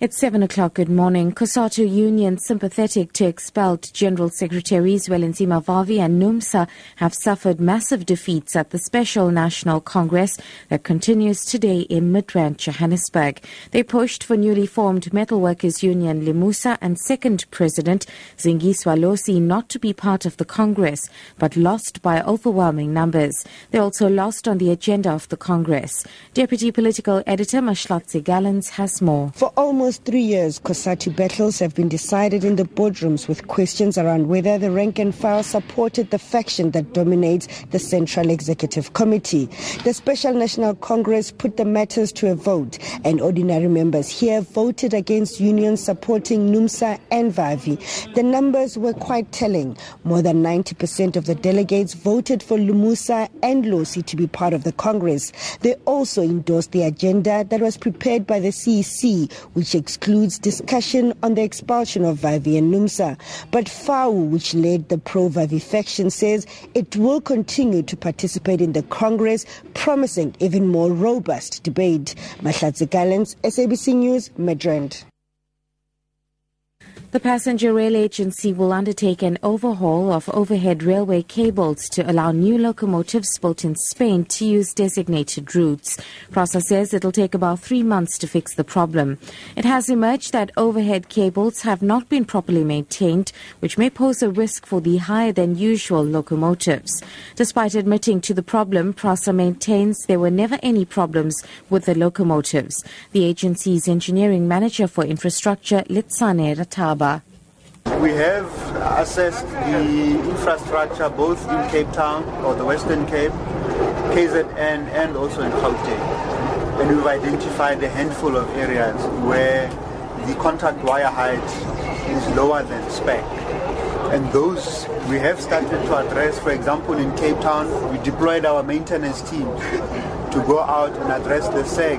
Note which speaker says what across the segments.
Speaker 1: It's 7 o'clock. Good morning. COSATU Union, sympathetic to expelled General Secretaries Zwelinzima Vavi and NUMSA, have suffered massive defeats at the Special National Congress that continues today in Midrand, Johannesburg. They pushed for newly formed Metalworkers Union Limusa and second President Zingiswa Losi not to be part of the Congress, but lost by overwhelming numbers. They also lost on the agenda of the Congress. Deputy Political Editor Mahlatse Gallens has more.
Speaker 2: For almost almost three years, COSATU battles have been decided in the boardrooms with questions around whether the rank and file supported the faction that dominates the Central Executive Committee. The Special National Congress put the matters to a vote, and ordinary members here voted against unions supporting NUMSA and VAVI. The numbers were quite telling. More than 90% of the delegates voted for Limusa and Losi to be part of the Congress. They also endorsed the agenda that was prepared by the CEC, which excludes discussion on the expulsion of Vavi and Numsa. But FAWU, which led the pro-Vavi faction, says it will continue to participate in the Congress, promising even more robust debate. Mahlatse Gallens, SABC News, Midrand.
Speaker 1: The passenger rail agency will undertake an overhaul of overhead railway cables to allow new locomotives built in Spain to use designated routes. PRASA says it'll take about three months to fix the problem. It has emerged that overhead cables have not been properly maintained, which may pose a risk for the higher than usual locomotives. Despite admitting to the problem, PRASA maintains there were never any problems with the locomotives. The agency's engineering manager for infrastructure, Litsane Rataba,
Speaker 3: we have assessed the infrastructure both in Cape Town or the Western Cape, KZN, and also in Gauteng. And we've identified a handful of areas where the contact wire height is lower than spec. And those we have started to address. For example, in Cape Town, we deployed our maintenance team to go out and address the sag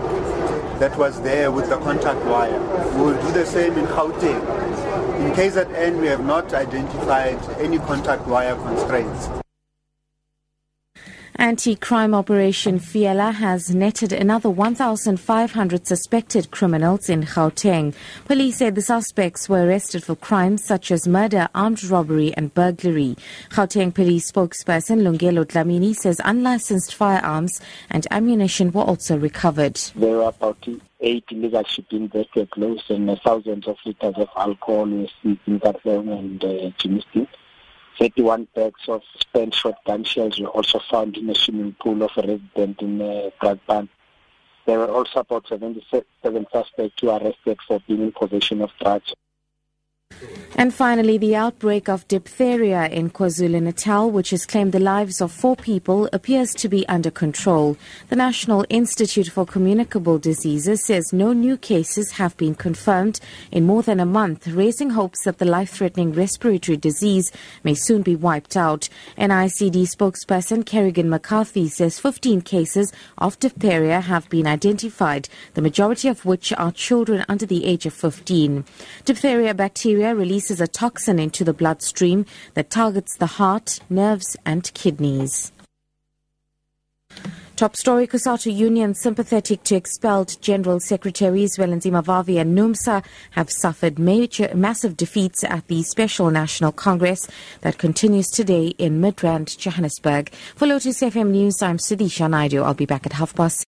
Speaker 3: that was there with the contact wire. We will do the same in Gauteng in KZN, we have not identified any contact wire constraints.
Speaker 1: Anti-crime operation Fiela has netted another 1,500 suspected criminals in Gauteng. Police said the suspects were arrested for crimes such as murder, armed robbery and burglary. Gauteng police spokesperson Lungelo Dlamini says unlicensed firearms and ammunition were also recovered.
Speaker 4: There were about eight illegal shipping vessels and thousands of liters of alcohol in Gauteng and uh. 31 bags of spent shotgun shells were also found in a swimming pool of a resident in uh. There were also about 77 suspects who arrested for being in possession of drugs.
Speaker 1: And finally, the outbreak of diphtheria in KwaZulu-Natal, which has claimed the lives of four people, appears to be under control. The National Institute for Communicable Diseases says no new cases have been confirmed in more than a month, raising hopes that the life-threatening respiratory disease may soon be wiped out. NICD spokesperson Kerrigan McCarthy says 15 cases of diphtheria have been identified, the majority of which are children under the age of 15. Diphtheria bacteria release releases a toxin into the bloodstream that targets the heart, nerves, and kidneys. Top story COSATU Union sympathetic to expelled General Secretaries Zwelinzima Vavi and NUMSA have suffered major, massive defeats at the Special National Congress that continues today in Midrand, Johannesburg. For Lotus FM News, I'm Sudisha Naidu. I'll be back at half past.